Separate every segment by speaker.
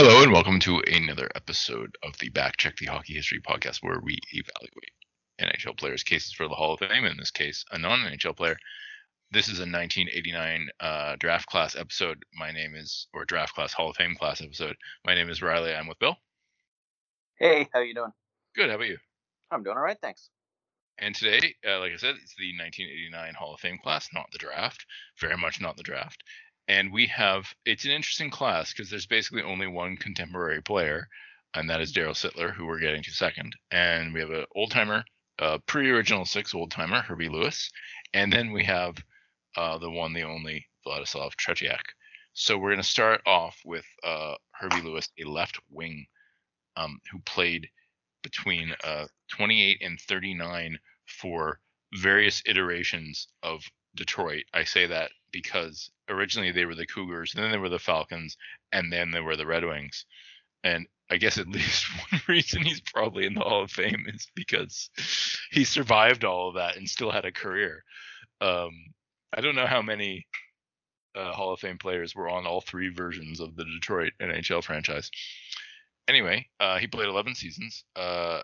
Speaker 1: Hello and welcome to another episode of the Backcheck the Hockey History podcast, where we evaluate NHL players' cases for the Hall of Fame. In this case, a non-NHL player. This is a 1989 uh, draft class episode. My name is, or draft class Hall of Fame class episode. My name is Riley. I'm with Bill.
Speaker 2: Hey, how you doing?
Speaker 1: Good. How about you?
Speaker 2: I'm doing all right, thanks.
Speaker 1: And today, uh, like I said, it's the 1989 Hall of Fame class, not the draft. Very much not the draft. And we have, it's an interesting class because there's basically only one contemporary player, and that is Darryl Sittler, who we're getting to second. And we have an old timer, uh, pre-original six old timer, Herbie Lewis, and then we have uh, the one, the only Vladislav Tretiak. So we're going to start off with uh, Herbie Lewis, a left wing, um, who played between uh, 28 and 39 for various iterations of Detroit. I say that because originally they were the Cougars, then they were the Falcons, and then they were the Red Wings. And I guess at least one reason he's probably in the Hall of Fame is because he survived all of that and still had a career. Um, I don't know how many uh, Hall of Fame players were on all three versions of the Detroit NHL franchise. Anyway, uh, he played 11 seasons, uh,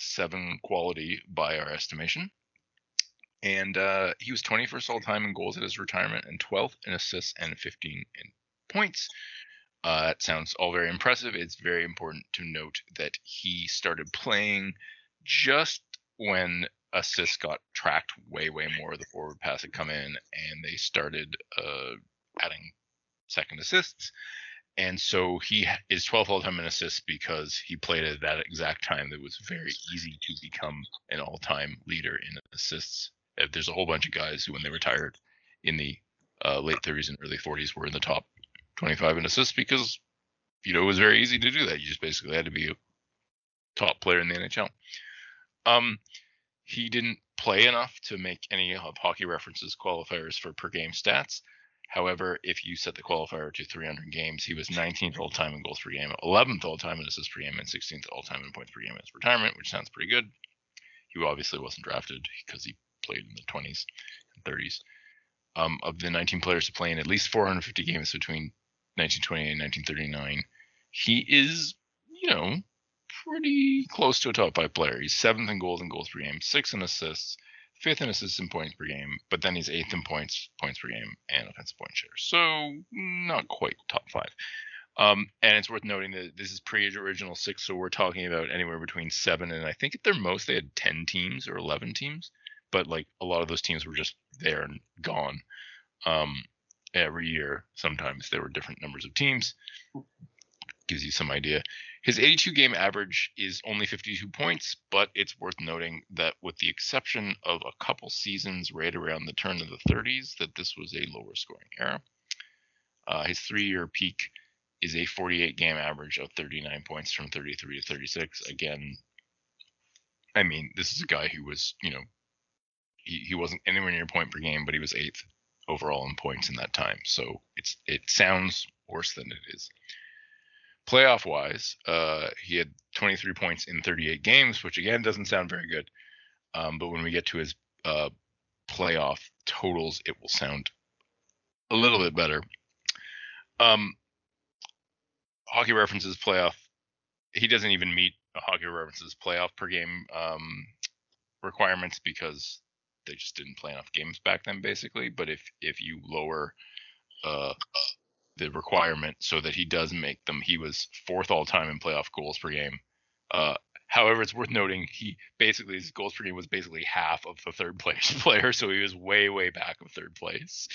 Speaker 1: seven quality by our estimation. And uh, he was 21st all time in goals at his retirement and 12th in assists and 15 in points. Uh, that sounds all very impressive. It's very important to note that he started playing just when assists got tracked way, way more. The forward pass had come in, and they started uh, adding second assists. And so he is 12th all time in assists because he played at that exact time that was very easy to become an all time leader in assists. Uh, there's a whole bunch of guys who, when they retired in the uh, late 30s and early 40s, were in the top 25 in assists because you know it was very easy to do that. You just basically had to be a top player in the NHL. Um, he didn't play enough to make any of Hockey References qualifiers for per game stats. However, if you set the qualifier to 300 games, he was 19th all time in goals per game, 11th all time in assists per game, and 16th all time in points per game in his retirement, which sounds pretty good. He obviously wasn't drafted because he played in the 20s and 30s. Um, of the 19 players to play in at least 450 games between 1920 and 1939, he is, you know, pretty close to a top five player. He's seventh in goals and goals per game, sixth in assists, fifth in assists and points per game, but then he's eighth in points points per game and offensive point share. So not quite top five. Um, and it's worth noting that this is pre-original six, so we're talking about anywhere between seven and I think at their most they had ten teams or eleven teams, but like a lot of those teams were just there and gone. Um, every year, sometimes there were different numbers of teams. Gives you some idea. His 82 game average is only 52 points, but it's worth noting that with the exception of a couple seasons right around the turn of the 30s, that this was a lower scoring era. Uh, his three-year peak is a 48 game average of 39 points from 33 to 36. Again, I mean, this is a guy who was, you know, he, he wasn't anywhere near point per game, but he was eighth overall in points in that time. So it's it sounds worse than it is. Playoff wise, uh, he had 23 points in 38 games, which again doesn't sound very good. Um, but when we get to his uh, playoff totals, it will sound a little bit better. Um, hockey references playoff. He doesn't even meet hockey references playoff per game um, requirements because they just didn't play enough games back then, basically. But if if you lower uh, the requirement so that he does make them. He was fourth all time in playoff goals per game. Uh, however, it's worth noting he basically his goals per game was basically half of the third place player, so he was way way back of third place.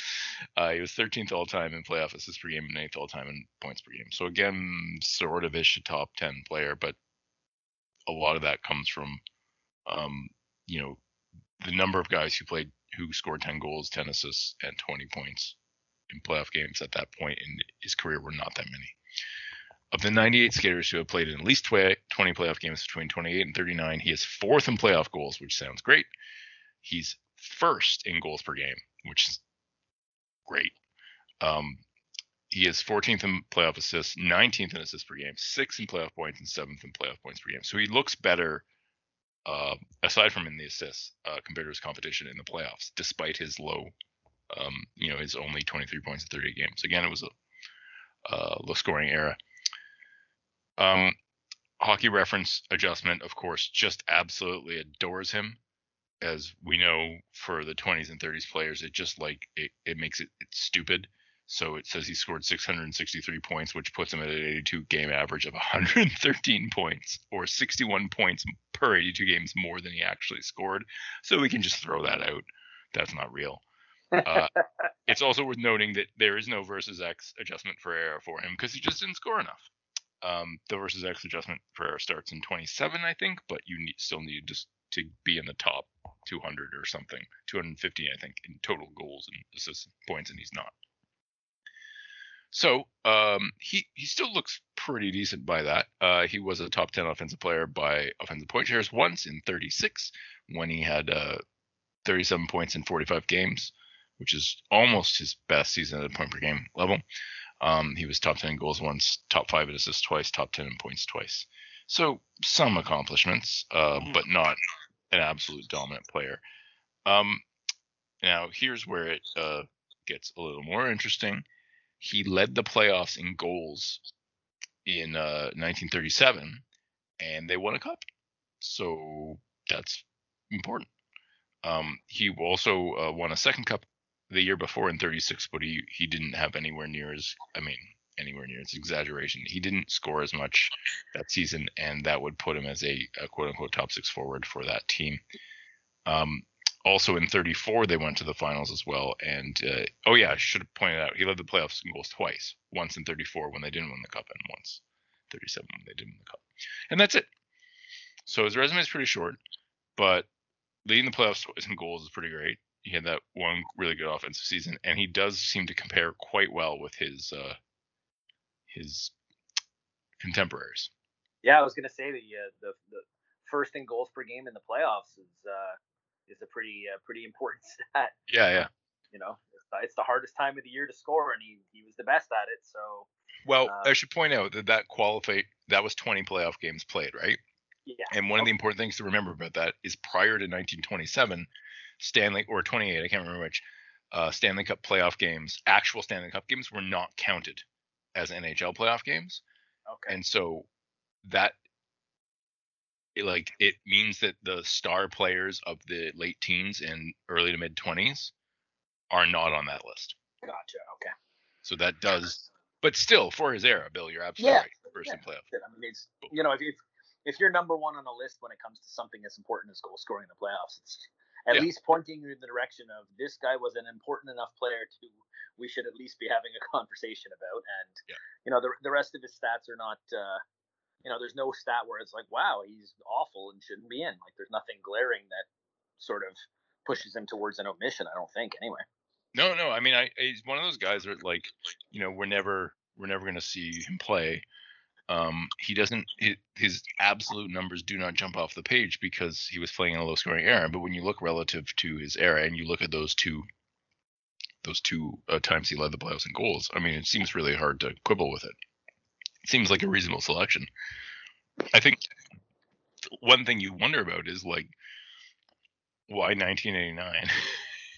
Speaker 1: Uh, he was 13th all time in playoff assists per game and 8th all time in points per game. So again, sort of ish a top 10 player, but a lot of that comes from, um, you know, the number of guys who played who scored 10 goals, 10 assists, and 20 points in playoff games at that point in his career were not that many. Of the 98 skaters who have played in at least 20 playoff games between 28 and 39, he is fourth in playoff goals, which sounds great. He's first in goals per game, which is great. Um, he is 14th in playoff assists, 19th in assists per game, sixth in playoff points, and seventh in playoff points per game. So he looks better, uh, aside from in the assists, uh, compared to his competition in the playoffs, despite his low um, you know, his only 23 points in 38 games. Again, it was a uh, low scoring era. Um, hockey reference adjustment, of course, just absolutely adores him. As we know for the 20s and 30s players, it just like it, it makes it stupid. So it says he scored 663 points, which puts him at an 82 game average of 113 points, or 61 points per 82 games more than he actually scored. So we can just throw that out. That's not real. Uh, it's also worth noting that there is no versus X adjustment for error for him because he just didn't score enough. Um, the versus X adjustment for error starts in 27, I think, but you need, still need to, to be in the top 200 or something, 250, I think, in total goals and assist points, and he's not. So um, he he still looks pretty decent by that. Uh, he was a top 10 offensive player by offensive point shares once in 36 when he had uh, 37 points in 45 games, which is almost his best season at a point per game level. Um, he was top 10 in goals once, top five in assists twice, top 10 in points twice. So some accomplishments, uh, but not an absolute dominant player. Um, now here's where it uh, gets a little more interesting. He led the playoffs in goals in uh, 1937, and they won a cup. So that's important. Um, he also uh, won a second cup the year before in 36, but he he didn't have anywhere near as I mean anywhere near. It's exaggeration. He didn't score as much that season, and that would put him as a, a quote unquote top six forward for that team. Um, also in 34, they went to the finals as well. And uh, oh yeah, I should have pointed out he led the playoffs in goals twice. Once in 34 when they didn't win the cup, and once 37 when they didn't win the cup. And that's it. So his resume is pretty short, but leading the playoffs in goals is pretty great. He had that one really good offensive season, and he does seem to compare quite well with his uh, his contemporaries.
Speaker 2: Yeah, I was gonna say uh, the the first in goals per game in the playoffs is uh, is a pretty uh, pretty important stat.
Speaker 1: Yeah, yeah.
Speaker 2: You know, it's the, it's the hardest time of the year to score, and he he was the best at it. So.
Speaker 1: Well, I should point out that that qualify that was 20 playoff games played, right?
Speaker 2: Yeah.
Speaker 1: And one of the important things to remember about that is prior to 1927, Stanley or 28, I can't remember which, uh, Stanley Cup playoff games, actual Stanley Cup games, were not counted as NHL playoff games.
Speaker 2: Okay.
Speaker 1: And so that it, like it means that the star players of the late teens and early to mid 20s are not on that list.
Speaker 2: Gotcha. Okay.
Speaker 1: So that does, but still for his era, Bill, you're absolutely
Speaker 2: Yeah,
Speaker 1: right. First in playoff.
Speaker 2: I mean, it's you know if if if you're number one on the list when it comes to something as important as goal scoring in the playoffs, it's at
Speaker 1: Yeah.
Speaker 2: least pointing you in the direction of this guy was an important enough player to we should at least be having a conversation about. And
Speaker 1: Yeah.
Speaker 2: you know the the rest of his stats are not. Uh, you know, there's no stat where it's like, wow, he's awful and shouldn't be in. Like, there's nothing glaring that sort of pushes him towards an omission. I don't think, anyway.
Speaker 1: No, no. I mean, I he's one of those guys that like, you know, we're never we're never gonna see him play. Um, he doesn't his, his absolute numbers do not jump off the page because he was playing in a low scoring era. But when you look relative to his era and you look at those two those two uh, times he led the playoffs in goals, I mean, it seems really hard to quibble with it. It seems like a reasonable selection. I think one thing you wonder about is like why 1989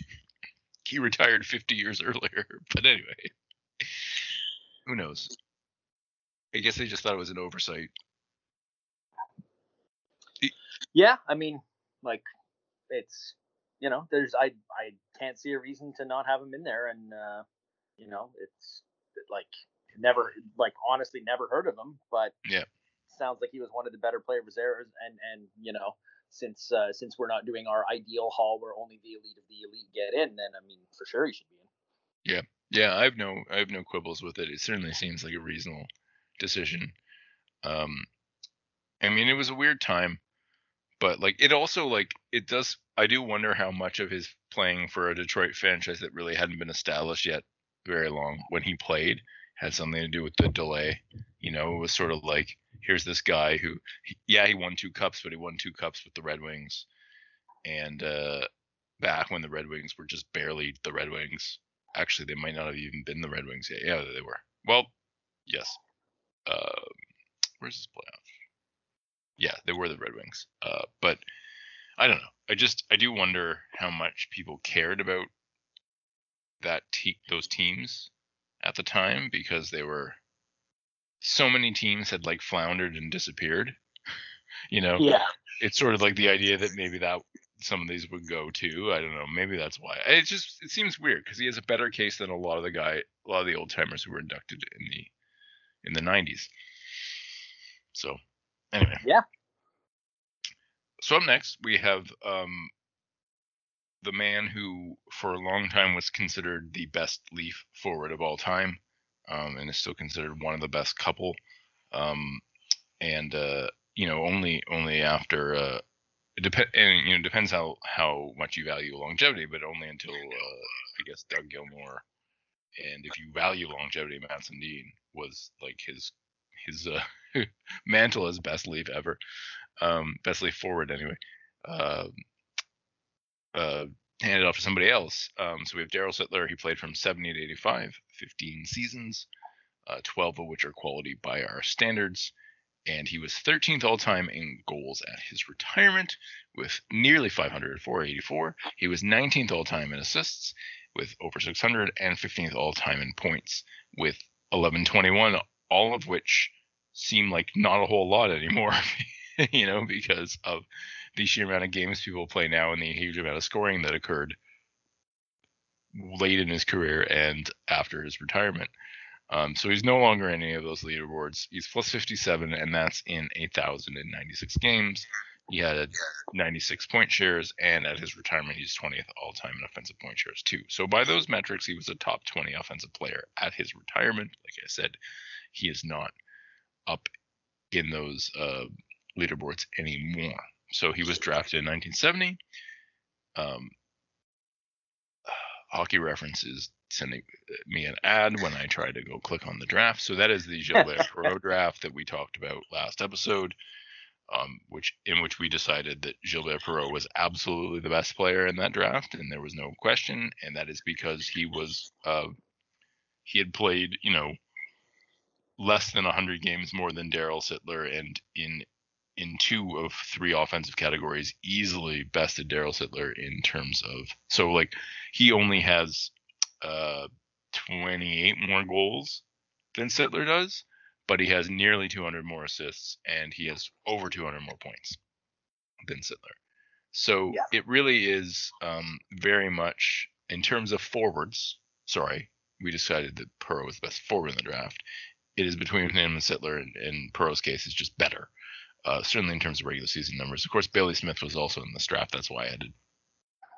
Speaker 1: he retired 50 years earlier but anyway. Who knows? I guess they just thought it was an oversight.
Speaker 2: Yeah, I mean, like, it's you know, there's I I can't see a reason to not have him in there, and uh, you know, it's like never like honestly never heard of him, but
Speaker 1: Yeah.
Speaker 2: sounds like he was one of the better players there, and and you know. Since uh, since we're not doing our ideal hall where only the elite of the elite get in, then I mean for sure he should be in.
Speaker 1: Yeah, yeah i have no i have no quibbles with it it certainly seems like a reasonable decision um i mean it was a weird time but like it also like it does i do wonder how much of his playing for a detroit franchise that really hadn't been established yet very long when he played had something to do with the delay. You know it was sort of like here's this guy who yeah he won two cups but he won two cups with the red wings. And uh back when the red wings were just barely the red wings actually they might not have even been the red wings yet. Yeah they were. Well yes. Uh where's this playoff? Yeah, they were the Red Wings. Uh, but I don't know. I just I do wonder how much people cared about that te- those teams at the time because they were so many teams had like floundered and disappeared. You know,
Speaker 2: Yeah.
Speaker 1: it's sort of like the idea that maybe that some of these would go too. I don't know. Maybe that's why. It just it seems weird because he has a better case than a lot of the guy, a lot of the old timers who were inducted in the in the '90s. So anyway,
Speaker 2: Yeah.
Speaker 1: So up next we have um the man who for a long time was considered the best Leaf forward of all time, um, and is still considered one of the best couple. Um, and uh, you know, only only after uh, it depend and you know depends how how much you value longevity, but only until uh, I guess Doug Gilmour. And if you value longevity, Mats Sundin was like his his uh, mantle as best leaf ever, um, best leaf forward anyway. Um uh, handed off to somebody else. Um, so we have Darryl Sittler. He played from 70 to 85, 15 seasons, uh, 12 of which are quality by our standards. And he was 13th all time in goals at his retirement with nearly 500 484. He was 19th all time in assists with over 600 and 15th all time in points with 1121, all of which seem like not a whole lot anymore, you know, because of the sheer amount of games people play now and the huge amount of scoring that occurred late in his career and after his retirement. Um, so he's no longer in any of those leaderboards. He's plus 57, and that's in 8,096 games. He had 96 point shares, and at his retirement, he's 20th all time in offensive point shares, too. So by those metrics, he was a top 20 offensive player at his retirement. Like I said, he is not up in those uh, leaderboards anymore. So he was drafted in 1970. Um, Hockey Reference is sending me an ad when I try to go click on the draft. So that is the Gilbert Perreault draft that we talked about last episode, um, which in which we decided that Gilbert Perreault was absolutely the best player in that draft, and there was no question. And that is because he was uh, he had played, you know, less than 100 games more than Darryl Sittler, and in in two of three offensive categories, easily bested Darryl Sittler in terms of so like he only has uh 28 more goals than Sittler does, but he has nearly 200 more assists and he has over 200 more points than Sittler. So
Speaker 2: Yeah.
Speaker 1: it really is um, very much in terms of forwards. Sorry, we decided that Perreault was the best forward in the draft. It is between him and Sittler, and in Perreault's case, is just better. Uh, certainly in terms of regular season numbers. Of course, Billy Smith was also in this draft. That's why I had to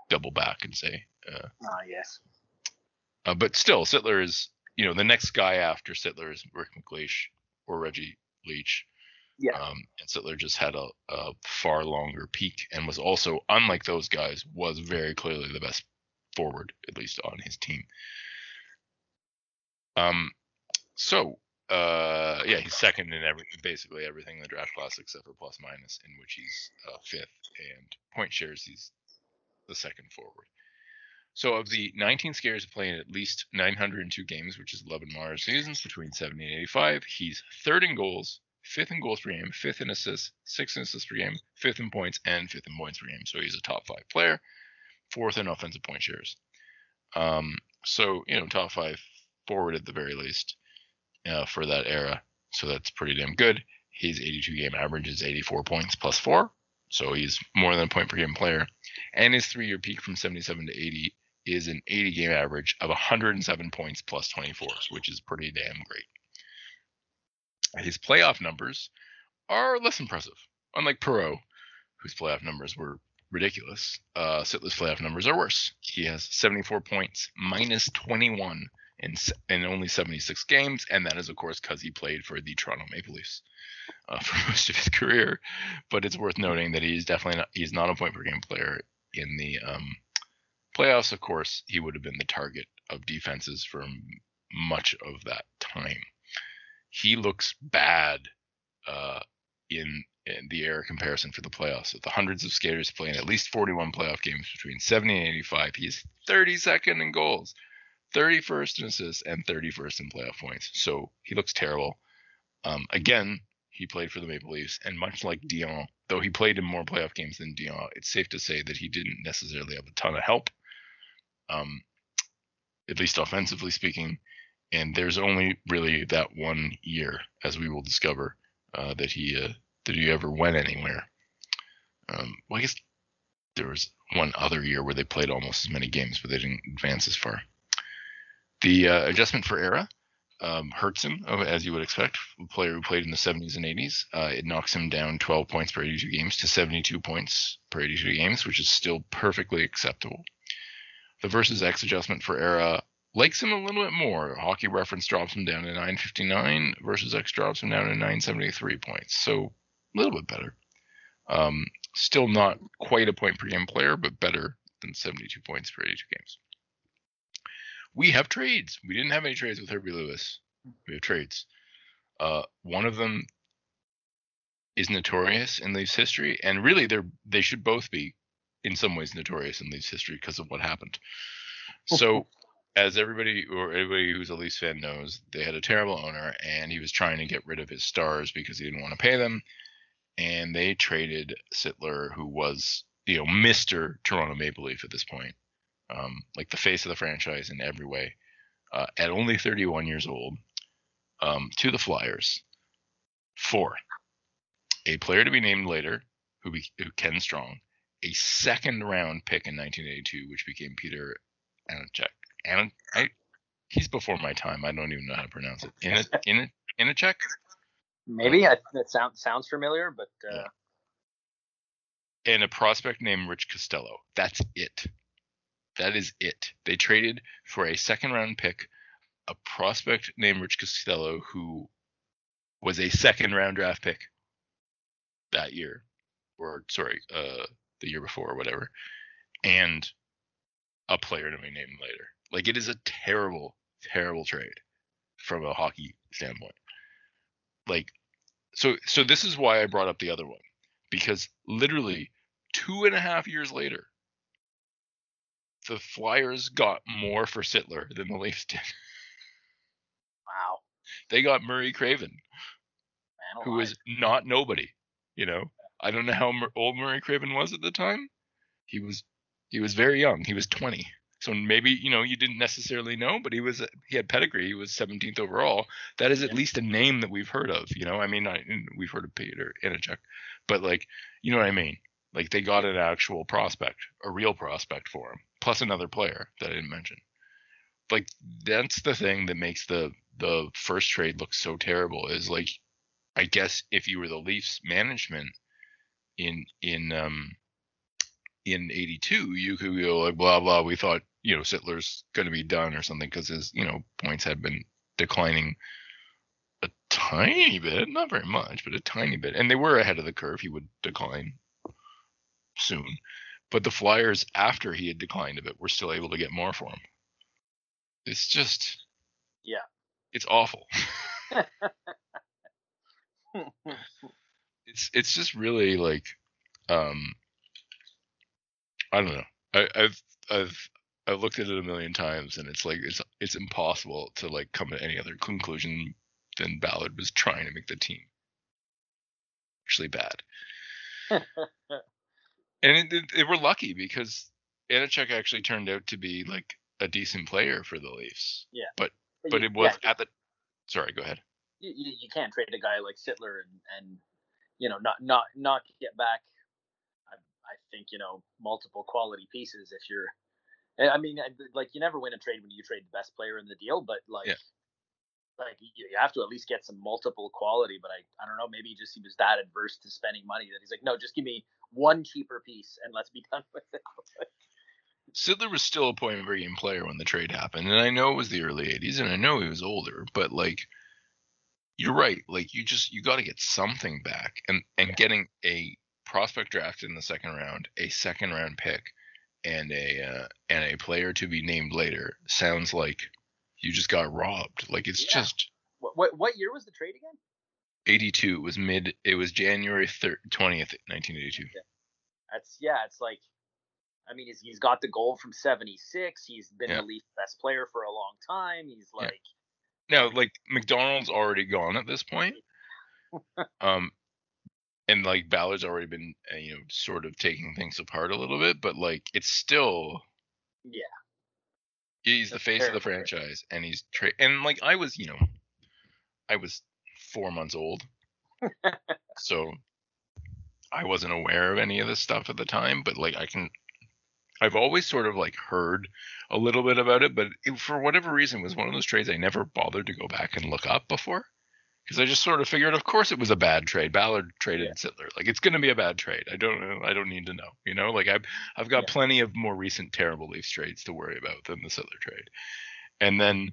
Speaker 1: double back and say. Uh,
Speaker 2: Ah, yes.
Speaker 1: uh, but still, Sittler is, you know, the next guy after Sittler is Rick MacLeish or Reggie Leach.
Speaker 2: Yeah.
Speaker 1: Um, and Sittler just had a, a far longer peak and was also, unlike those guys, was very clearly the best forward, at least on his team. Um, so uh, yeah, he's second in every basically everything in the draft class except for plus minus, in which he's uh, fifth, and point shares he's the second forward. So of the 19 skaters playing at least 902 games, which is 11 Mars seasons between 70 and 85, he's third in goals, fifth in goals per game, fifth in assists, sixth in assists per game, fifth in points, and fifth in points per game. So he's a top five player, fourth in offensive point shares. Um, so you know, top five forward at the very least uh, for that era. So that's pretty damn good. His 82 game average is 84 points plus four. So he's more than a point per game player. And his three year peak from 77 to 80 is an 80 game average of 107 points plus 24s, which is pretty damn great. His playoff numbers are less impressive. Unlike Perreault, whose playoff numbers were ridiculous, uh, Sittler's playoff numbers are worse. He has 74 points minus 21 in, in only 76 games, and that is, of course, because he played for the Toronto Maple Leafs uh, for most of his career. But it's worth noting that he's definitely not, he's not a point per game player in the um, playoffs. Of course, he would have been the target of defenses for much of that time. He looks bad uh, in, in the air comparison for the playoffs. With the hundreds of skaters playing at least 41 playoff games between 70 and 85, he is 32nd in goals. 31st in assists and 31st in playoff points. So he looks terrible. Um, again, he played for the Maple Leafs, and much like Dionne, though he played in more playoff games than Dionne, it's safe to say that he didn't necessarily have a ton of help, um, at least offensively speaking. and there's only really that one year, as we will discover, uh, that he uh, that he ever went anywhere. Um, well, I guess there was one other year where they played almost as many games, but they didn't advance as far. The uh, adjustment for era um, hurts him, oh, as you would expect, a player who played in the 70s and 80s. Uh, it knocks him down 12 points per 82 games to 72 points per 82 games, which is still perfectly acceptable. The versus X adjustment for era likes him a little bit more. Hockey reference drops him down to 959 versus X drops him down to 973 points. So a little bit better. Um, still not quite a point per game player, but better than 72 points per 82 games we have trades. We didn't have any trades with Herbie Lewis. We have trades. Uh, one of them is notorious in Leafs history, and really, they're they should both be in some ways notorious in Leafs history because of what happened. So, as everybody or everybody who's a Leafs fan knows, they had a terrible owner, and he was trying to get rid of his stars because he didn't want to pay them, and they traded Sittler, who was you know Mister Toronto Maple Leaf at this point, um, like the face of the franchise in every way, uh, at only 31 years old, um, to the Flyers for a player to be named later, who, be, who Ken Strong, a second round pick in 1982, which became Peter Ihnacak. An, I, he's before my time. I don't even know how to pronounce it. In a, in a, Ihnacak?
Speaker 2: Maybe I, that sounds sounds familiar, but uh... yeah.
Speaker 1: and a prospect named Rich Costello. That's it. That is it. They traded for a second round pick, a prospect named Rich Costello, who was a second round draft pick that year, or sorry, uh, the year before or whatever, and a player to be named later. Like it is a terrible, terrible trade from a hockey standpoint. Like, so so this is why I brought up the other one because literally two and a half years later, the Flyers got more for Sittler than the Leafs did.
Speaker 2: Wow.
Speaker 1: They got Murray Craven, Man, who was not nobody. You know, I don't know how old Murray Craven was at the time. He was he was very young. He was 20. So maybe you know you didn't necessarily know, but he was he had pedigree. He was 17th overall. That is at yeah. least a name that we've heard of. You know, I mean, I, we've heard of Peter Ihnacak, but like, you know what I mean? Like they got an actual prospect, a real prospect for him plus another player that I didn't mention. Like that's the thing that makes the the first trade look so terrible is like I guess if you were the Leafs management in in um in 82 you could go like blah blah we thought you know Sittler's going to be done or something because his you know points had been declining a tiny bit not very much but a tiny bit and they were ahead of the curve he would decline soon but the Flyers, after he had declined a bit, were still able to get more for him. It's just,
Speaker 2: yeah,
Speaker 1: it's awful. it's it's just really like, um, I don't know. I, I've I've I've looked at it a million times, and it's like it's it's impossible to like come to any other conclusion than Ballard was trying to make the team actually bad. and it, it, we're lucky because Ihnacak actually turned out to be like a decent player for the Leafs.
Speaker 2: Yeah.
Speaker 1: But but, but you, it was yeah. at the. Sorry, go ahead.
Speaker 2: You, you can't trade a guy like Sittler and and you know not not not get back. I, I think you know multiple quality pieces if you're. I mean, like you never win a trade when you trade the best player in the deal, but like. Yeah. Like you have to at least get some multiple quality, but I, I don't know. Maybe just he was that adverse to spending money that he's like, no, just give me one cheaper piece and let's be done with it.
Speaker 1: Sittler was still a point per game player when the trade happened, and I know it was the early '80s, and I know he was older, but like, you're right. Like, you just you got to get something back, and and yeah. getting a prospect drafted in the second round, a second round pick, and a uh, and a player to be named later sounds like you just got robbed. Like it's yeah. just.
Speaker 2: What, what what year was the trade again?
Speaker 1: 82. It was mid. It was January 20th, 1982.
Speaker 2: That's yeah. It's like, I mean, he's, he's got the goal from 76. He's been yeah. the Leafs best player for a long time. He's like.
Speaker 1: Yeah. Now, like McDonald's already gone at this point. um, and like Ballard's already been, uh, you know, sort of taking things apart a little bit, but like it's still.
Speaker 2: Yeah.
Speaker 1: He's the
Speaker 2: That's
Speaker 1: face of the franchise, and he's tra- and like I was, you know, I was four months old, so I wasn't aware of any of this stuff at the time. But like I can, I've always sort of like heard a little bit about it, but it, for whatever reason, was one of those trades I never bothered to go back and look up before. Because I just sort of figured, of course, it was a bad trade. Ballard traded
Speaker 2: Yeah.
Speaker 1: Sittler. Like it's going to be a bad trade. I don't know. I don't need to know. You know, like I've I've got
Speaker 2: Yeah.
Speaker 1: plenty of more recent terrible Leafs trades to worry about than the Sittler trade. And then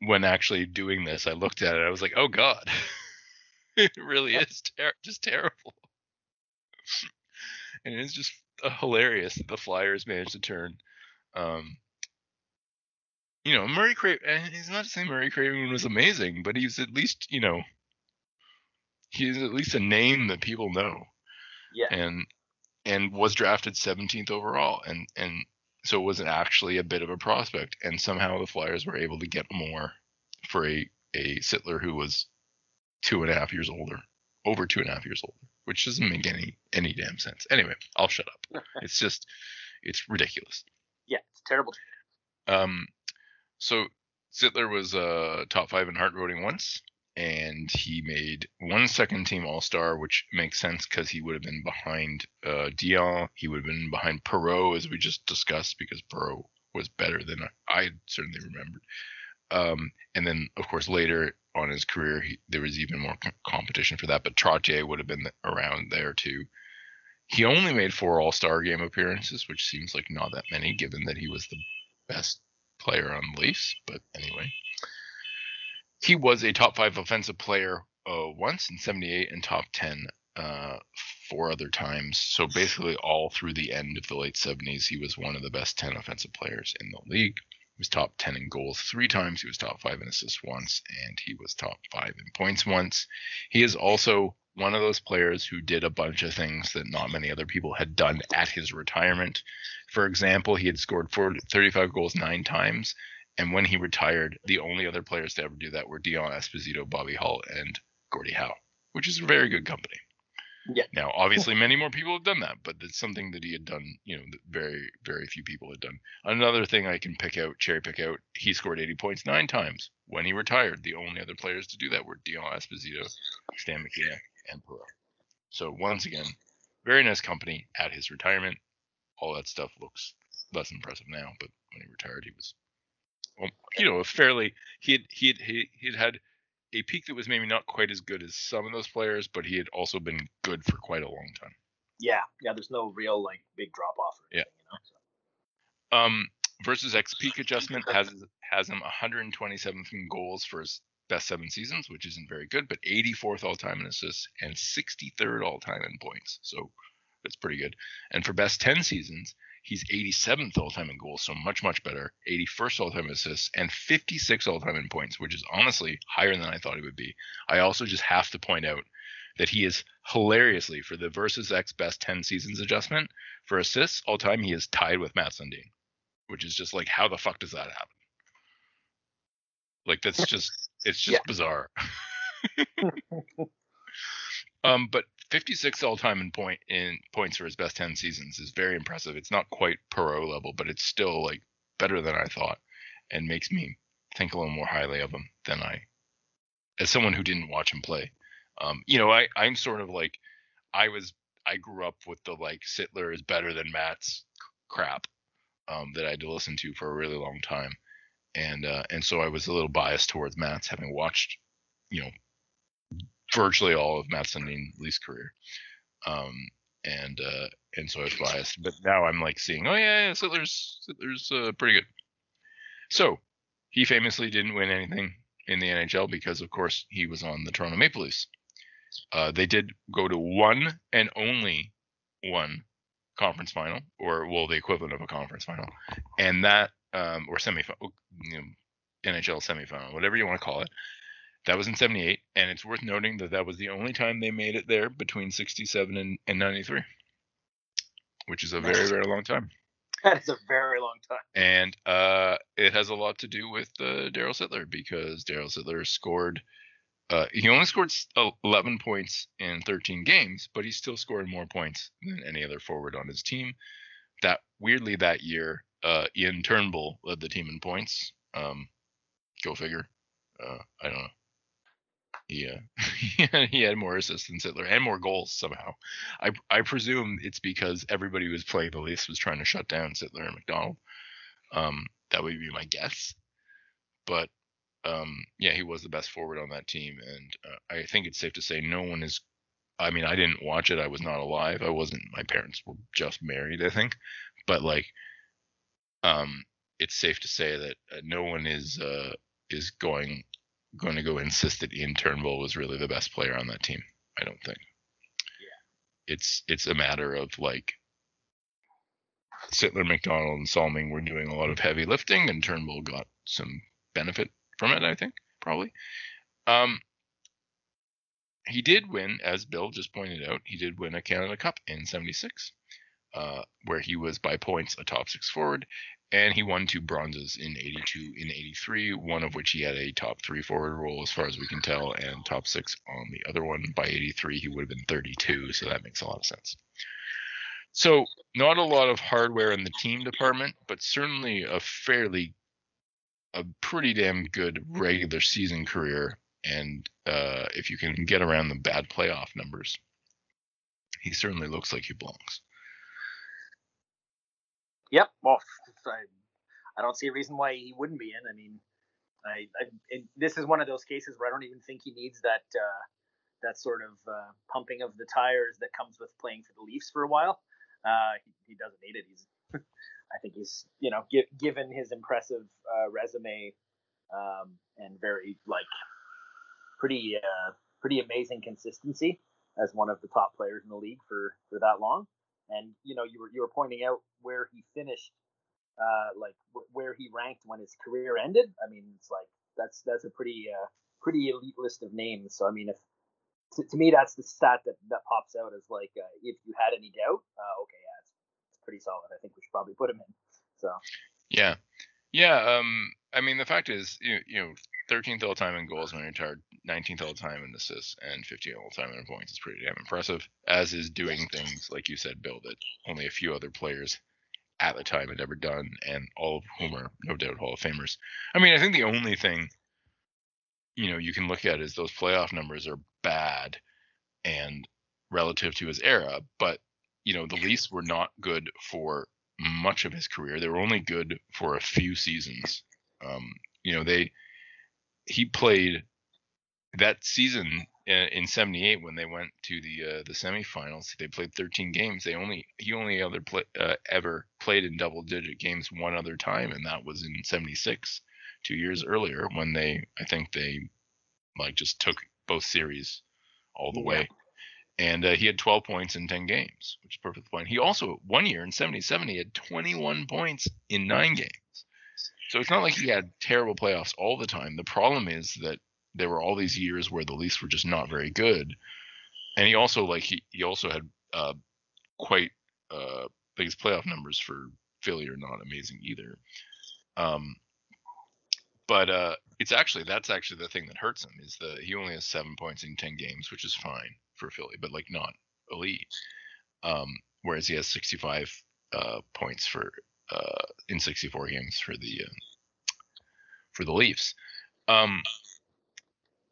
Speaker 1: when actually doing this, I looked at it. I was like, oh god, it really is ter- just terrible. and it's just uh, hilarious that the Flyers managed to turn. Um, you know, Murray Craven. He's not to say Murray Craven was amazing, but he's at least you know, he's at least a name that people know
Speaker 2: Yeah.
Speaker 1: and and was drafted 17th overall and and so it wasn't actually a bit of a prospect and somehow the flyers were able to get more for a a sittler who was two and a half years older over two and a half years older which doesn't make any any damn sense anyway i'll shut up it's just it's ridiculous
Speaker 2: Yeah. It's terrible.
Speaker 1: um, so Sittler was uh, top five in heart voting once, and he made one second team All Star, which makes sense because he would have been behind uh, Dionne. He would have been behind Perreault, as we just discussed, because Perreault was better than I certainly remembered. Um, and then, of course, later on his career, he, there was even more co- competition for that. But Trottier would have been around there too. He only made four All Star game appearances, which seems like not that many, given that he was the best player on Leafs. But anyway, he was a top five offensive player uh, once in '78 and top ten uh, four other times. So basically, all through the end of the late '70s, he was one of the best 10 offensive players in the league. He was top 10 in goals three times. He was top five in assists once, and he was top five in points once. He is also one of those players who did a bunch of things that not many other people had done at his retirement. For example, he had scored 40, 35 goals nine times, and when he retired, the only other players to ever do that were Dionne Esposito, Bobby Hull, and Gordie Howe, which is very good company.
Speaker 2: Yeah.
Speaker 1: Now, obviously, many more people have done that, but it's something that he had done. You know, that very, very few people had done. Another thing I can pick out, cherry pick out, he scored 80 points nine times when he retired. The only other players to do that were Dionne Esposito, Stan Mikita, and Perreault. So once again, very nice company at his retirement. All that stuff looks less impressive now, but when he retired, he was, well, you know, a fairly he had he had he he had had a peak that was maybe not quite as good as some of those players, but he had also been good for quite a long time.
Speaker 2: Yeah. Yeah. There's no real like big drop off.
Speaker 1: Yeah.
Speaker 2: You know. So.
Speaker 1: Um, versus X peak adjustment has has him 127 goals for his best seven seasons, which isn't very good, but 84th all time in assists and 63rd all time in points. So that's pretty good. And for best 10 seasons, he's 87th all time in goals, so much much better. 81st all time in assists and 56 all time in points, which is honestly higher than I thought he would be. I also just have to point out that he is hilariously for the versus X best 10 seasons adjustment for assists all time. He is tied with Mats Sundin, which is just like how the fuck does that happen? Like that's just it's just
Speaker 2: Yeah.
Speaker 1: bizarre. um, but 56 all time in point in points for his best 10 seasons is very impressive. It's not quite Perreault level, but it's still like better than I thought, and makes me think a little more highly of him than I, as someone who didn't watch him play. Um, you know, I I'm sort of like I was I grew up with the like Sittler is better than Mats crap um, that I had to listen to for a really long time, and uh, and so I was a little biased towards Mats, having watched, you know, virtually all of Mats Sundin Lee's career, um, and uh, and so I was biased. But now I'm like seeing, oh yeah, yeah Sittler's Sittler's uh, pretty good. So he famously didn't win anything in the NHL because, of course, he was on the Toronto Maple Leafs. Uh, they did go to one and only one conference final, or well, the equivalent of a conference final, and that um, or semifinal, you know, NHL semifinal, whatever you want to call it. That was in '78, and it's worth noting that that was the only time they made it there between '67 and, and '93, which is a very very long time.
Speaker 2: That is a very long time.
Speaker 1: And uh, it has a lot to do with uh, Darryl Sittler because Darryl Sittler scored. Uh, he only scored 11 points in 13 games, but he still scored more points than any other forward on his team. That weirdly that year, uh, Ian Turnbull led the team in points. Um, go figure. Uh, I don't know. He, uh, he had more assists than Sittler and more goals somehow. I I presume it's because everybody who was playing the Leafs was trying to shut down Sittler and McDonald. Um, that would be my guess. But um, yeah, he was the best forward on that team, and uh, I think it's safe to say no one is. I mean, I didn't watch it. I was not alive. I wasn't. My parents were just married, I think. But like, um, it's safe to say that uh, no one is uh, is going going to go insist that Ian Turnbull was really the best player on that team. I don't think. Yeah. It's it's a matter of like Sittler, McDonald, and Salming were doing a lot of heavy lifting, and Turnbull got some benefit from it. I think probably. Um, he did win, as Bill just pointed out, he did win a Canada Cup in '76, uh, where he was by points a top six forward, and he won two bronzes in 82 in 83 one of which he had a top three forward role as far as we can tell and top six on the other one. By 83 he would have been 32 so that makes a lot of sense. So not a lot of hardware in the team department but certainly a fairly a pretty damn good regular season career and uh, if you can get around the bad playoff numbers he certainly looks like he belongs
Speaker 2: Yep. Well, I, I don't see a reason why he wouldn't be in. I mean, I, I this is one of those cases where I don't even think he needs that uh, that sort of uh, pumping of the tires that comes with playing for the Leafs for a while. Uh, he, he, doesn't need it. He's I think he's you know gi- given his impressive uh, resume um, and very like pretty uh, pretty amazing consistency as one of the top players in the league for for that long. And you know, you were you were pointing out where he finished, uh, like w- where he ranked when his career ended. I mean, it's like that's that's a pretty uh, pretty elite list of names. So I mean, if to, to me that's the stat that that pops out as like uh, if you had any doubt, uh, okay, yeah, it's, it's pretty solid. I think we should probably put him in. So
Speaker 1: yeah, yeah. Um, I mean, the fact is, you you know, 13th all time in goals when he retired, 19th all time in assists, and 15th all time in points is pretty damn impressive. As is doing things like you said, Bill, that only a few other players at the time had ever done, and all of whom are no doubt Hall of Famers. I mean, I think the only thing you know you can look at is those playoff numbers are bad and relative to his era, but you know the Leafs were not good for much of his career. They were only good for a few seasons. Um, you know they he played that season in 78 when they went to the uh, the semifinals. They played 13 games. They only he only other play, uh, ever played in double digit games one other time and that was in 76 two years earlier when they i think they like just took both series all the yeah. way. And uh, he had 12 points in 10 games which is perfect fine he also one year in 77 he had 21 points in nine games so it's not like he had terrible playoffs all the time. The problem is that there were all these years where the Leafs were just not very good, and he also like he, he also had uh, quite uh, like his playoff numbers for Philly are not amazing either. Um, but uh, it's actually that's actually the thing that hurts him is that he only has seven points in ten games, which is fine for Philly, but like not elite. Um, whereas he has 65 uh, points for uh, in 64 games for the uh, for the Leafs. Um,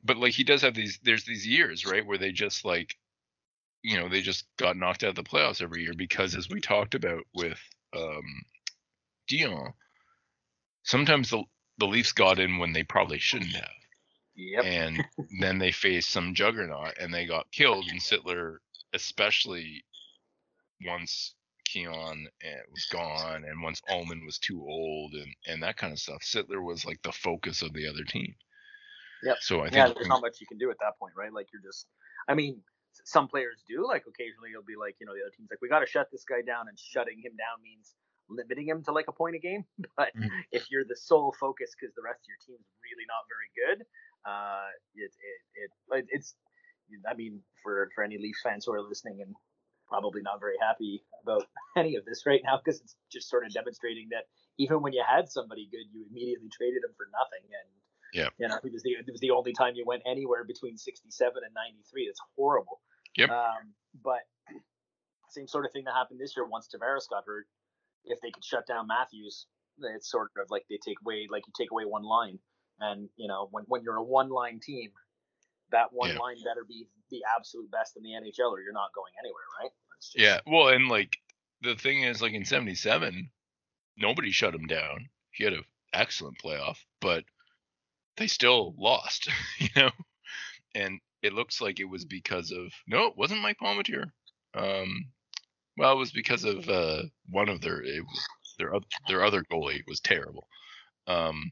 Speaker 1: but like he does have these. There's these years right where they just like, you know, they just got knocked out of the playoffs every year because, as we talked about with um, Dionne, sometimes the the Leafs got in when they probably shouldn't have.
Speaker 2: Yep.
Speaker 1: And then they faced some juggernaut and they got killed. And Sittler, especially once Keon was gone, and once Ullman was too old, and and that kind of stuff. Sittler was like the focus of the other team.
Speaker 2: Yep.
Speaker 1: So I think
Speaker 2: yeah, there's not much you can do at that point, right? Like you're just, I mean, some players do. Like occasionally, you'll be like, you know, the other team's like, we got to shut this guy down, and shutting him down means limiting him to like a point a game. But mm-hmm. if you're the sole focus because the rest of your team's really not very good, uh, it, it it it's I mean, for for any Leafs fans who are listening and probably not very happy about any of this right now because it's just sort of demonstrating that even when you had somebody good, you immediately traded him for nothing. And
Speaker 1: yeah,
Speaker 2: you know, it was the it was the only time you went anywhere between 67 and 93. It's horrible.
Speaker 1: Yep.
Speaker 2: Um, but same sort of thing that happened this year once Tavares got hurt. if they could shut down Matthews, it's sort of like they take away like you take away one line, and you know when when you're a one line team, that one
Speaker 1: Yeah.
Speaker 2: line better be the absolute best in the NHL, or you're not going anywhere, right? Just-
Speaker 1: Yeah. Well, and like the thing is, like in '77, nobody shut him down. He had an excellent playoff, but they still lost. You know, and it looks like it was because of no, it wasn't Mike Palmateer. Um, well, it was because of uh, one of their it, their their other goalie was terrible. Um,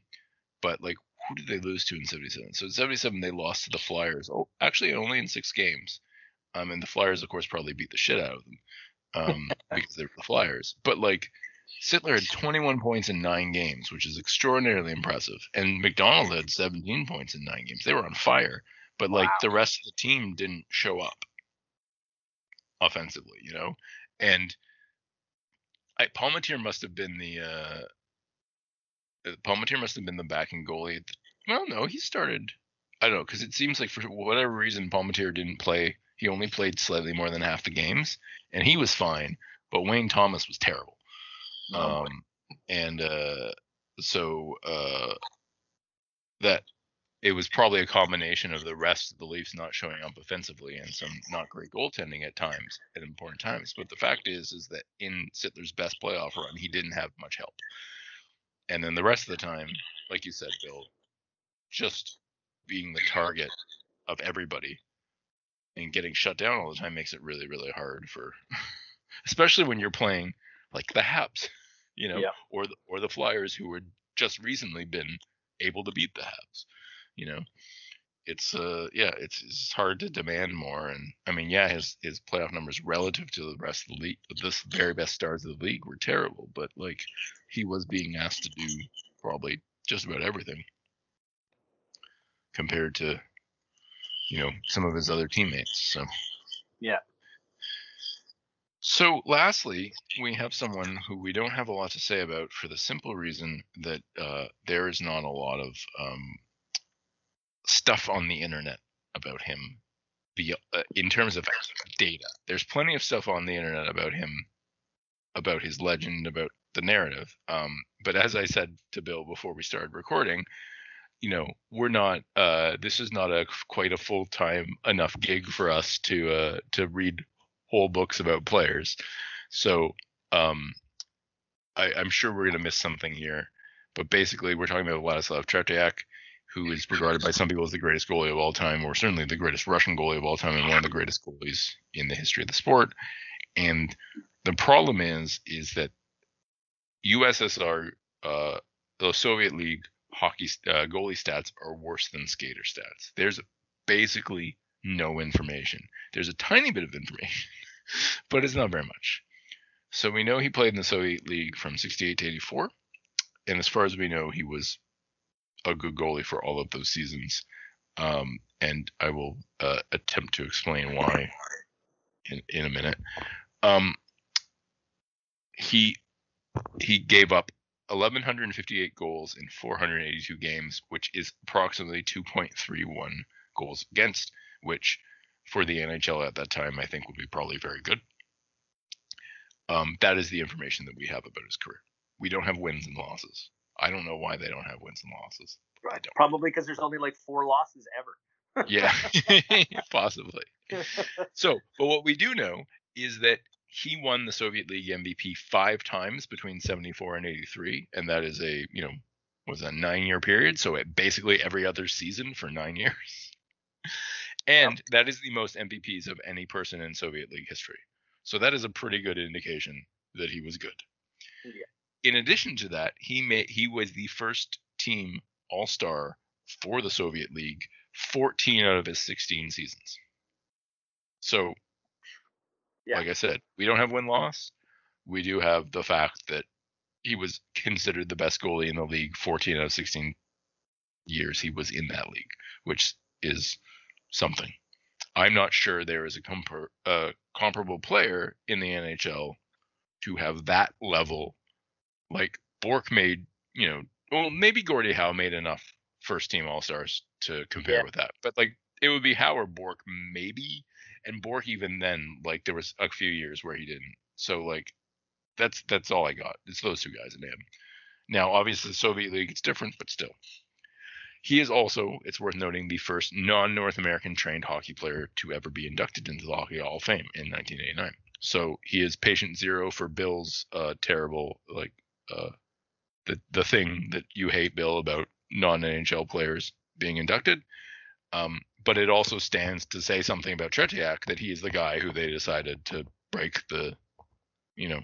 Speaker 1: but like, who did they lose to in '77? So in '77 they lost to the Flyers. Oh, actually, only in six games. Um, and the Flyers, of course, probably beat the shit out of them um, because they were the Flyers. But like, Sittler had 21 points in nine games, which is extraordinarily impressive. And McDonald had 17 points in nine games. They were on fire, but like
Speaker 2: Wow.
Speaker 1: the rest of the team didn't show up offensively, you know. And I, Palmateer must have been the uh, Palmateer must have been the backing goalie. Well, no, he started. I don't know because it seems like for whatever reason Palmateer didn't play. He only played slightly more than half the games, and he was fine. But Wayne Thomas was terrible.
Speaker 2: Oh.
Speaker 1: Um, and uh, so uh, that it was probably a combination of the rest of the Leafs not showing up offensively and some not great goaltending at times at important times. But the fact is, is that in Sittler's best playoff run, he didn't have much help. And then the rest of the time, like you said, Bill, just being the target of everybody and getting shut down all the time makes it really, really hard for, especially when you're playing like the Habs, you know,
Speaker 2: Yeah.
Speaker 1: or the, or the Flyers who had just recently been able to beat the Habs, you know. It's uh yeah, it's it's hard to demand more, and I mean yeah, his his playoff numbers relative to the rest of the league, this very best stars of the league were terrible, but like he was being asked to do probably just about everything compared to you know some of his other teammates. So
Speaker 2: Yeah.
Speaker 1: So lastly, we have someone who we don't have a lot to say about for the simple reason that uh, there is not a lot of um, stuff on the internet about him. Be, uh, in terms of data, there's plenty of stuff on the internet about him, about his legend, about the narrative. Um, but as I said to Bill before we started recording, you know, we're not. Uh, this is not a quite a full time enough gig for us to uh, to read whole books about players. So um, I, I'm sure we're gonna miss something here. But basically, we're talking about Vladislav Tretiak, who is regarded by some people as the greatest goalie of all time, or certainly the greatest Russian goalie of all time, and one of the greatest goalies in the history of the sport. And the problem is, is that USSR, uh, the Soviet League hockey uh, goalie stats are worse than skater stats. There's basically no information. There's a tiny bit of information, but it's not very much. So we know he played in the Soviet League from 68 to 84, and as far as we know, he was a good goalie for all of those seasons. Um, and I will uh, attempt to explain why in, in a minute. Um, he he gave up 1158 goals in 482 games, which is approximately 2.31 goals against, which for the NHL at that time I think would be probably very good. Um, that is the information that we have about his career. We don't have wins and losses. I don't know why they don't have wins and losses.
Speaker 2: Probably because there's only like four losses ever.
Speaker 1: Yeah, possibly. So, but what we do know is that he won the Soviet League MVP five times between 74 and 83, and that is a, you know, was a nine year period. So it basically every other season for nine years. And that is the most MVPs of any person in Soviet League history. So that is a pretty good indication that he was good.
Speaker 2: Yeah.
Speaker 1: In addition to that, he made he was the first team All Star for the Soviet League 14 out of his 16 seasons. So,
Speaker 2: Yeah.
Speaker 1: like I said, we don't have win loss. We do have the fact that he was considered the best goalie in the league 14 out of 16 years he was in that league, which is something. I'm not sure there is a compar- uh, comparable player in the NHL to have that level. Like Bourque made, you know, well, maybe Gordie Howe made enough first team All Stars to compare
Speaker 2: Yeah.
Speaker 1: with that, but like it would be Howe or Bourque maybe, and Bourque even then, like there was a few years where he didn't. So like That's that's all I got. It's those two guys and him. Now, obviously, the Soviet League it's different, but still. He is also, it's worth noting, the first non-North American trained hockey player to ever be inducted into the Hockey Hall of Fame in 1989. So he is patient zero for Bill's uh, terrible, like uh, the the thing that you hate, Bill, about non-NHL players being inducted. Um, but it also stands to say something about Tretiak that he is the guy who they decided to break the, you know.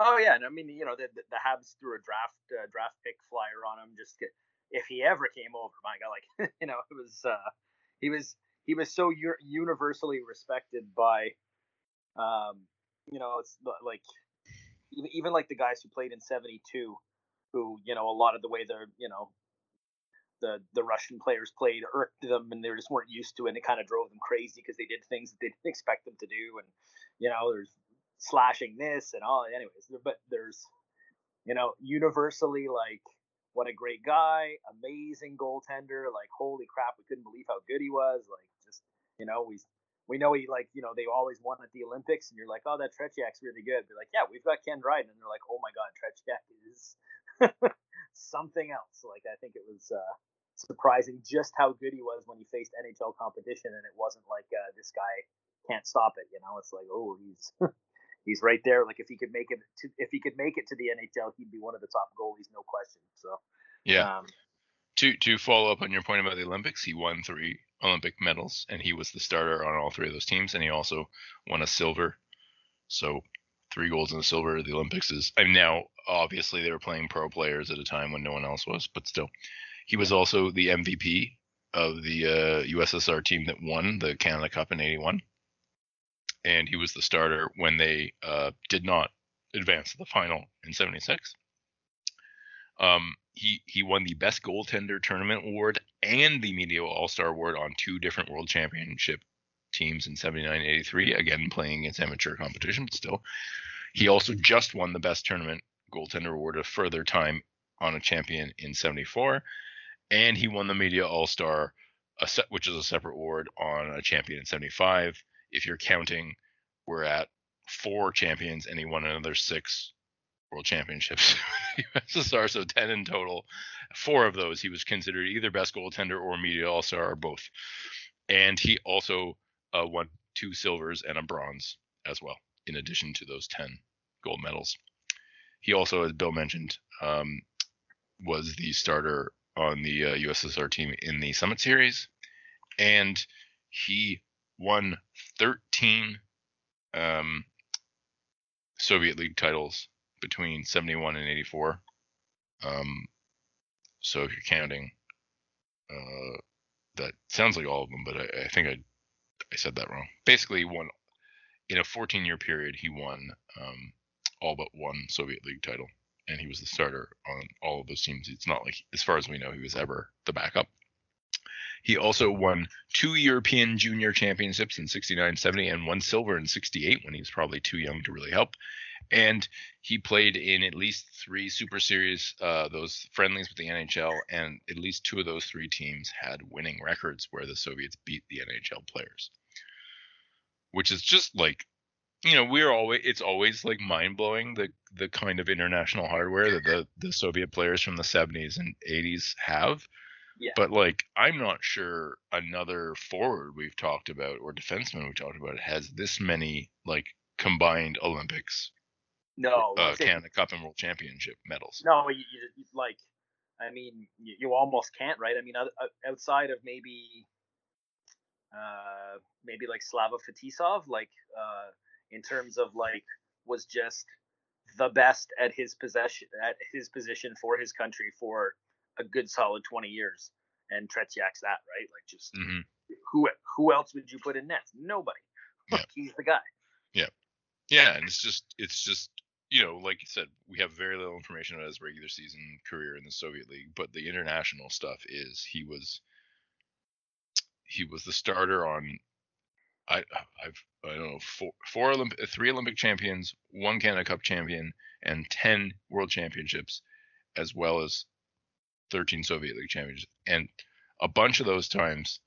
Speaker 2: Oh yeah, and I mean, you know, the the, Habs threw a draft uh, draft pick flyer on him just if he ever came over. My God, like you know, it was uh, he was he was so u- universally respected by, um, you know, it's like even like the guys who played in '72, who you know a lot of the way they're you know the the Russian players played irked them and they just weren't used to it and it kind of drove them crazy because they did things that they didn't expect them to do and you know there's slashing this and all anyways but there's you know universally like what a great guy amazing goaltender like holy crap we couldn't believe how good he was like just you know we we know he like you know they always won at the Olympics and you're like oh that Tretiak's really good. They're like yeah we've got Ken Dryden and they're like oh my god Tretiak is something else. Like I think it was uh surprising just how good he was when he faced NHL competition, and it wasn't like uh, this guy can't stop it. You know, it's like oh he's he's right there. Like if he could make it to if he could make it to the NHL, he'd be one of the top goalies, no question. So
Speaker 1: yeah. Um, to to follow up on your point about the Olympics, he won three Olympic medals, and he was the starter on all three of those teams, and he also won a silver. So three golds and a silver at the Olympics is. I mean, now obviously they were playing pro players at a time when no one else was, but still, he was also the MVP of the uh, USSR team that won the Canada Cup in '81, and he was the starter when they uh, did not advance to the final in '76. Um, he he won the best goaltender tournament award and the media all star award on two different world championship teams in 79 83 again playing against amateur competition but still he also just won the best tournament goaltender award a further time on a champion in 74 and he won the Media All Star, which is a separate award on a champion in '75. If you're counting, we're at four champions, and he won another six world championships USSR, so ten in total. Four of those he was considered either best goaltender or media all star or both. And he also uh, won two silvers and a bronze as well, in addition to those ten gold medals. He also, as Bill mentioned, um, was the starter on the uh, USSR team in the Summit Series, and he won 13 um, Soviet League titles between 71 and 84. Um, so if you're counting, uh, that sounds like all of them, but I, I think I I said that wrong. Basically, he won in a 14 year period. He won um, all but one Soviet League title and he was the starter on all of those teams. It's not like, as far as we know, he was ever the backup. He also won two European Junior Championships in 69 70 and one silver in 68 when he was probably too young to really help. And he played in at least three Super Series, uh, those friendlies with the NHL, and at least two of those three teams had winning records where the Soviets beat the NHL players. Which is just like you know we're always it's always like mind blowing the the kind of international hardware that the the Soviet players from the 70s and 80s have. Yeah. But like I'm not sure another forward we've talked about or defenseman we've talked about has this many like combined Olympics.
Speaker 2: No,
Speaker 1: uh, Canada Cup and World Championship medals.
Speaker 2: No, you, you, like I mean you, you almost can't, right? I mean outside of maybe uh maybe like Slava Fetisov, like uh in terms of like was just the best at his possession at his position for his country for a good solid 20 years and Tretiak's that right like just mm-hmm. who who else would you put in nets nobody yeah. he's the guy
Speaker 1: yeah yeah and it's just it's just you know like you said we have very little information about his regular season career in the Soviet League but the international stuff is he was he was the starter on I uh, I've I don't know four four Olympic uh, three Olympic champions, one Canada Cup champion, and ten World Championships, as well as thirteen Soviet League championships, and a bunch of those times,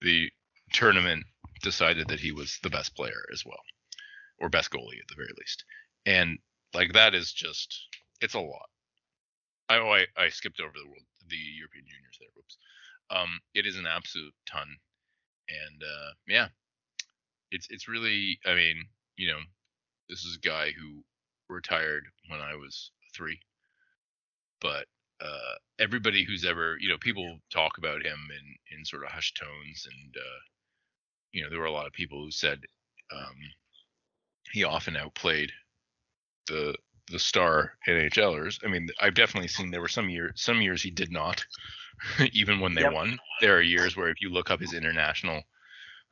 Speaker 1: the tournament decided that he was the best player as well, or best goalie at the very least, and Like that is just it's a lot. I oh I, I skipped over the world the European juniors there. Whoops. Um, it is an absolute ton, and uh, yeah, it's it's really. I mean, you know, this is a guy who retired when I was three, but uh, everybody who's ever, you know, people talk about him in in sort of hushed tones, and uh, you know, there were a lot of people who said um, he often outplayed the the star NHLers. I mean, I've definitely seen there were some years some years he did not, even when they yep. won. There are years where if you look up his international,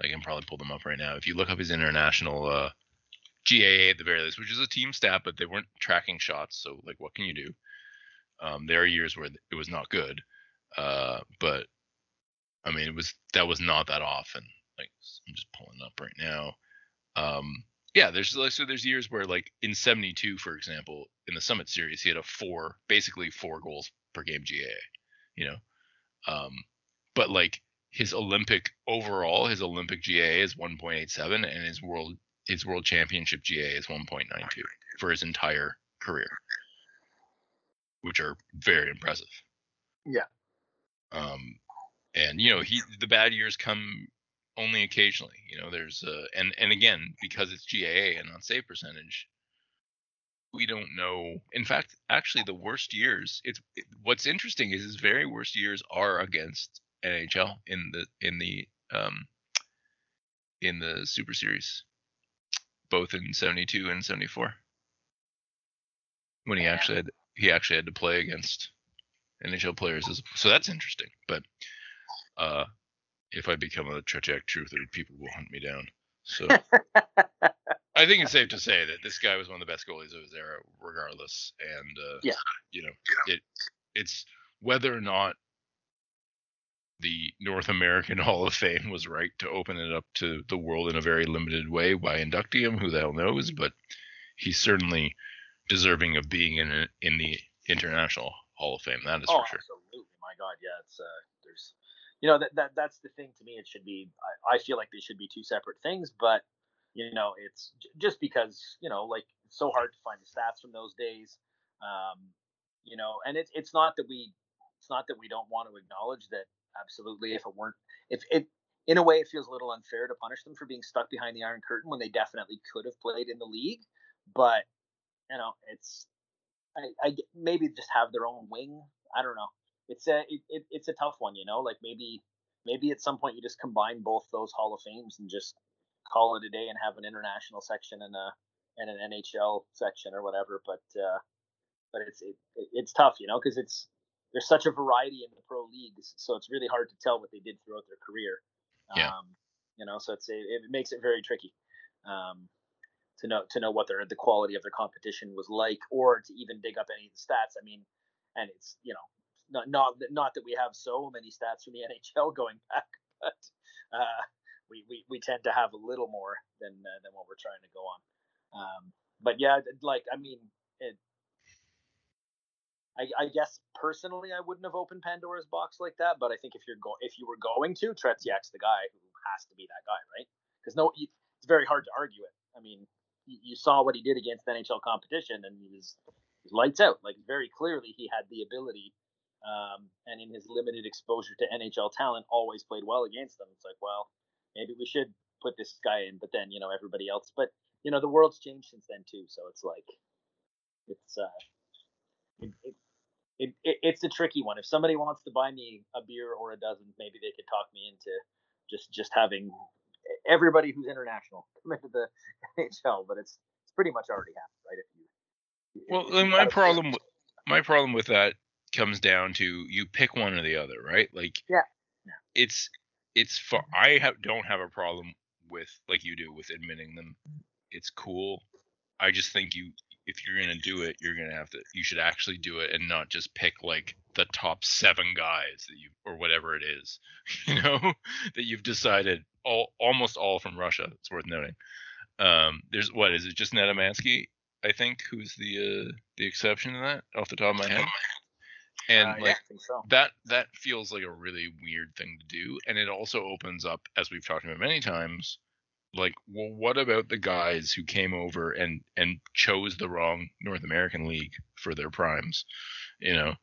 Speaker 1: I can probably pull them up right now. If you look up his international uh, GAA at the very least, which is a team stat, but they weren't tracking shots, so like, what can you do? Um, there are years where it was not good, uh, but I mean, it was that was not that often. Like, I'm just pulling up right now. Um, yeah, there's like so there's years where like in 72, for example, in the Summit Series, he had a four, basically four goals per game GAA. You know, um, but like his Olympic overall, his Olympic GAA is 1.87, and his world his world championship GAA is 1.92 for his entire career, which are very impressive.
Speaker 2: Yeah.
Speaker 1: Um, and you know he the bad years come only occasionally. You know, there's uh, and and again because it's GAA and not save percentage, we don't know. In fact, actually, the worst years. It's it, what's interesting is his very worst years are against NHL in the in the um in the Super Series, both in '72 and '74, when he actually had he actually had to play against NHL players. As, so that's interesting, but. Uh, if I become a Tretiak truther, people will hunt me down. So I think it's safe to say that this guy was one of the best goalies of his era, regardless. And uh,
Speaker 2: yeah,
Speaker 1: you know, it it's whether or not the North American Hall of Fame was right to open it up to the world in a very limited way by inducting him. Who the hell knows? But he's certainly deserving of being in a, in the International Hall of Fame. That is
Speaker 2: oh,
Speaker 1: for sure.
Speaker 2: Absolutely, my God, yeah. It's uh, there's you know that, that that's the thing to me it should be I, I feel like they should be two separate things but you know it's just because you know like it's so hard to find the stats from those days um you know and it's it's not that we it's not that we don't want to acknowledge that absolutely if it weren't if it in a way it feels a little unfair to punish them for being stuck behind the iron curtain when they definitely could have played in the league but you know it's I, I maybe just have their own wing i don't know it's a it, it, it's a tough one, you know. Like maybe maybe at some point you just combine both those Hall of Fames and just call it a day and have an international section and a and an NHL section or whatever. But uh, but it's it, it's tough, you know, because it's there's such a variety in the pro leagues, so it's really hard to tell what they did throughout their career.
Speaker 1: Yeah.
Speaker 2: Um, you know, so it's it, it makes it very tricky. Um, to know to know what their the quality of their competition was like, or to even dig up any of the stats. I mean, and it's you know not not not that we have so many stats from the NHL going back, but uh, we, we we tend to have a little more than uh, than what we're trying to go on. Um, but yeah, like I mean, it. I, I guess personally, I wouldn't have opened Pandora's box like that. But I think if you're go if you were going to, Tretiak's the guy who has to be that guy, right? Because no, it's very hard to argue it. I mean, you saw what he did against NHL competition, and he was lights out. Like very clearly, he had the ability um, and in his limited exposure to NHL talent, always played well against them. It's like, well, maybe we should put this guy in, but then you know everybody else. But you know the world's changed since then too, so it's like it's uh, it, it, it, it, it's a tricky one. If somebody wants to buy me a beer or a dozen, maybe they could talk me into just just having everybody who's international come into the NHL. But it's it's pretty much already happened, right? If you
Speaker 1: well, if you my problem my problem with that comes down to you pick one or the other, right? Like
Speaker 2: yeah,
Speaker 1: it's it's for I have don't have a problem with like you do with admitting them. It's cool. I just think you if you're gonna do it, you're gonna have to you should actually do it and not just pick like the top seven guys that you or whatever it is, you know, that you've decided all almost all from Russia. It's worth noting. Um, there's what is it just Nedomansky, I think, who's the uh, the exception to that off the top of my head and uh, like
Speaker 2: yeah, so.
Speaker 1: that that feels like a really weird thing to do and it also opens up as we've talked about many times like well what about the guys who came over and and chose the wrong north american league for their primes you know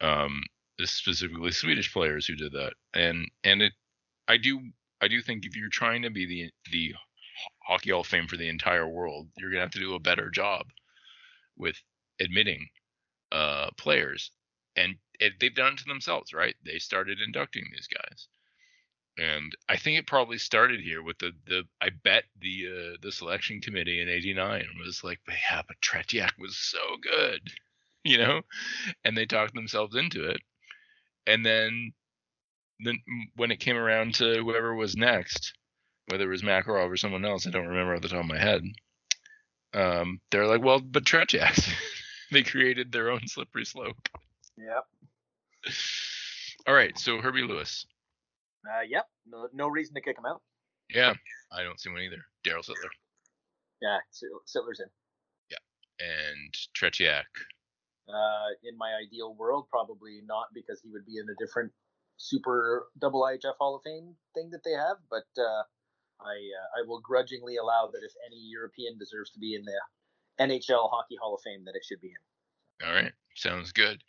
Speaker 1: um specifically swedish players who did that and and it i do i do think if you're trying to be the the hockey hall of fame for the entire world you're gonna have to do a better job with admitting uh players and it, they've done it to themselves right they started inducting these guys and I think it probably started here with the the I bet the uh, the selection committee in '89 was like, yeah, but Tretiak was so good, you know, and they talked themselves into it, and then then when it came around to whoever was next, whether it was Makarov or someone else, I don't remember off the top of my head. Um, they're like, well, but Tretiak, they created their own slippery slope.
Speaker 2: Yep.
Speaker 1: All right, so Herbie Lewis.
Speaker 2: Uh, yep. No, no reason to kick him out.
Speaker 1: Yeah, I don't see one either. Darryl Sittler.
Speaker 2: Yeah, Sittler's in.
Speaker 1: Yeah, and Tretiak.
Speaker 2: Uh, in my ideal world, probably not because he would be in a different super double IHF Hall of Fame thing that they have. But uh, I uh, I will grudgingly allow that if any European deserves to be in the NHL Hockey Hall of Fame, that it should be in.
Speaker 1: All right, sounds good.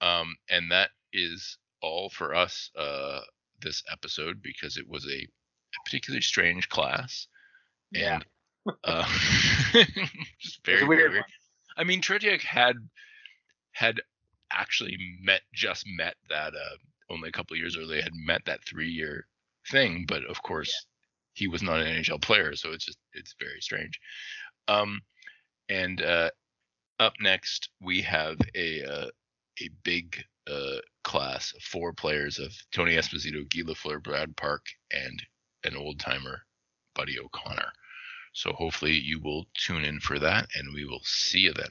Speaker 1: Um, and that is all for us. Uh, this episode because it was a, a particularly strange class. And yeah. uh, just very, very weird. I mean, Tretiak had had actually met just met that uh, only a couple years earlier had met that three year thing, but of course yeah. he was not an NHL player, so it's just it's very strange. Um, and uh, up next we have a uh, a big uh, class of four players of Tony Esposito, Guy Lafleur, Brad Park, and an old timer, Buddy O'Connor. So hopefully you will tune in for that, and we will see you then.